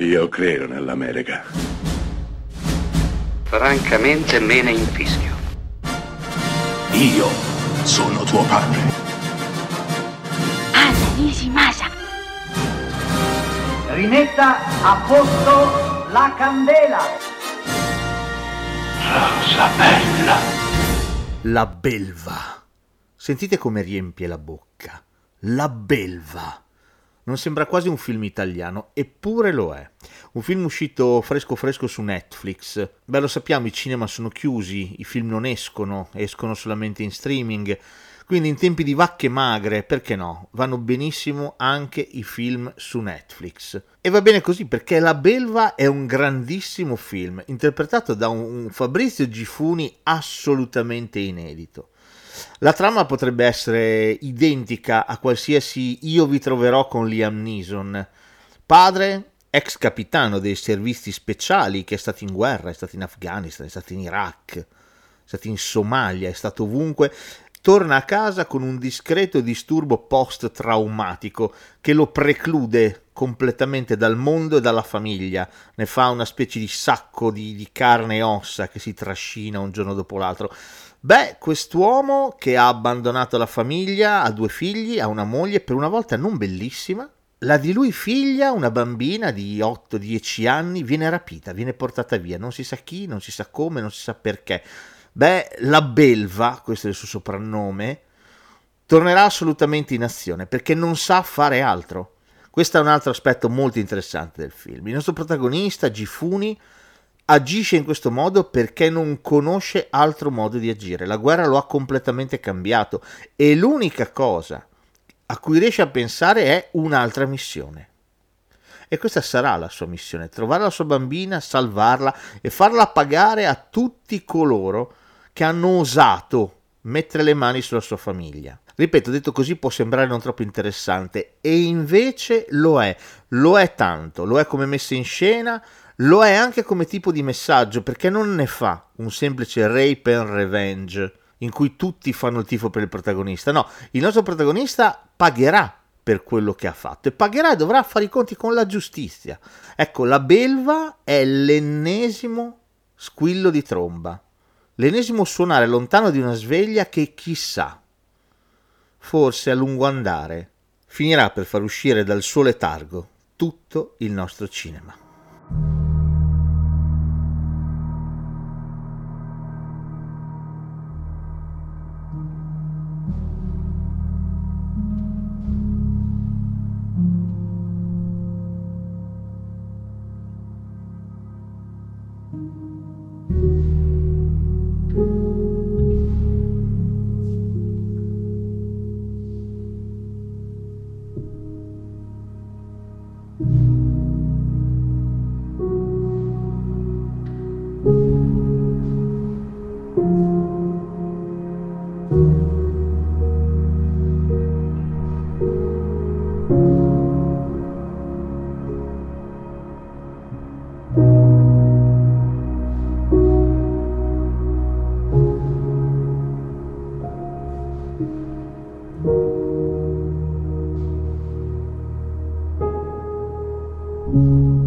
Io credo nell'America. Francamente me ne infischio. Io sono tuo padre. Anna Nishimasa. Rimetta a posto la candela. Rosa bella. La belva. Sentite come riempie la bocca. La belva. Non sembra quasi un film italiano, eppure lo è. Un film uscito fresco fresco su Netflix. Beh, lo sappiamo, i cinema sono chiusi, i film non escono, escono solamente in streaming. Quindi in tempi di vacche magre, perché no? Vanno benissimo anche i film su Netflix. E va bene così perché La Belva è un grandissimo film, interpretato da un Fabrizio Gifuni assolutamente inedito. La trama potrebbe essere identica a qualsiasi Io vi troverò con Liam Neeson. Padre, ex capitano dei servizi speciali che è stato in guerra, è stato in Afghanistan, è stato in Iraq, è stato in Somalia, è stato ovunque, torna a casa con un discreto disturbo post-traumatico che lo preclude completamente dal mondo e dalla famiglia, ne fa una specie di sacco di, di carne e ossa che si trascina un giorno dopo l'altro. Beh, quest'uomo che ha abbandonato la famiglia, ha due figli, ha una moglie, per una volta non bellissima, la di lui figlia, una bambina di 8-10 anni, viene rapita, viene portata via, non si sa chi, non si sa come, non si sa perché. Beh, la belva, questo è il suo soprannome, tornerà assolutamente in azione perché non sa fare altro. Questo è un altro aspetto molto interessante del film. Il nostro protagonista, Gifuni, agisce in questo modo perché non conosce altro modo di agire. La guerra lo ha completamente cambiato e l'unica cosa a cui riesce a pensare è un'altra missione. E questa sarà la sua missione, trovare la sua bambina, salvarla e farla pagare a tutti coloro che hanno osato mettere le mani sulla sua famiglia. Ripeto, detto così può sembrare non troppo interessante e invece lo è, lo è tanto, lo è come messa in scena, lo è anche come tipo di messaggio perché non ne fa un semplice rape and revenge in cui tutti fanno il tifo per il protagonista. No, il nostro protagonista pagherà per quello che ha fatto e pagherà e dovrà fare i conti con la giustizia. Ecco, la belva è l'ennesimo squillo di tromba, l'ennesimo suonare lontano di una sveglia che chissà, forse a lungo andare, finirà per far uscire dal suo letargo tutto il nostro cinema. you.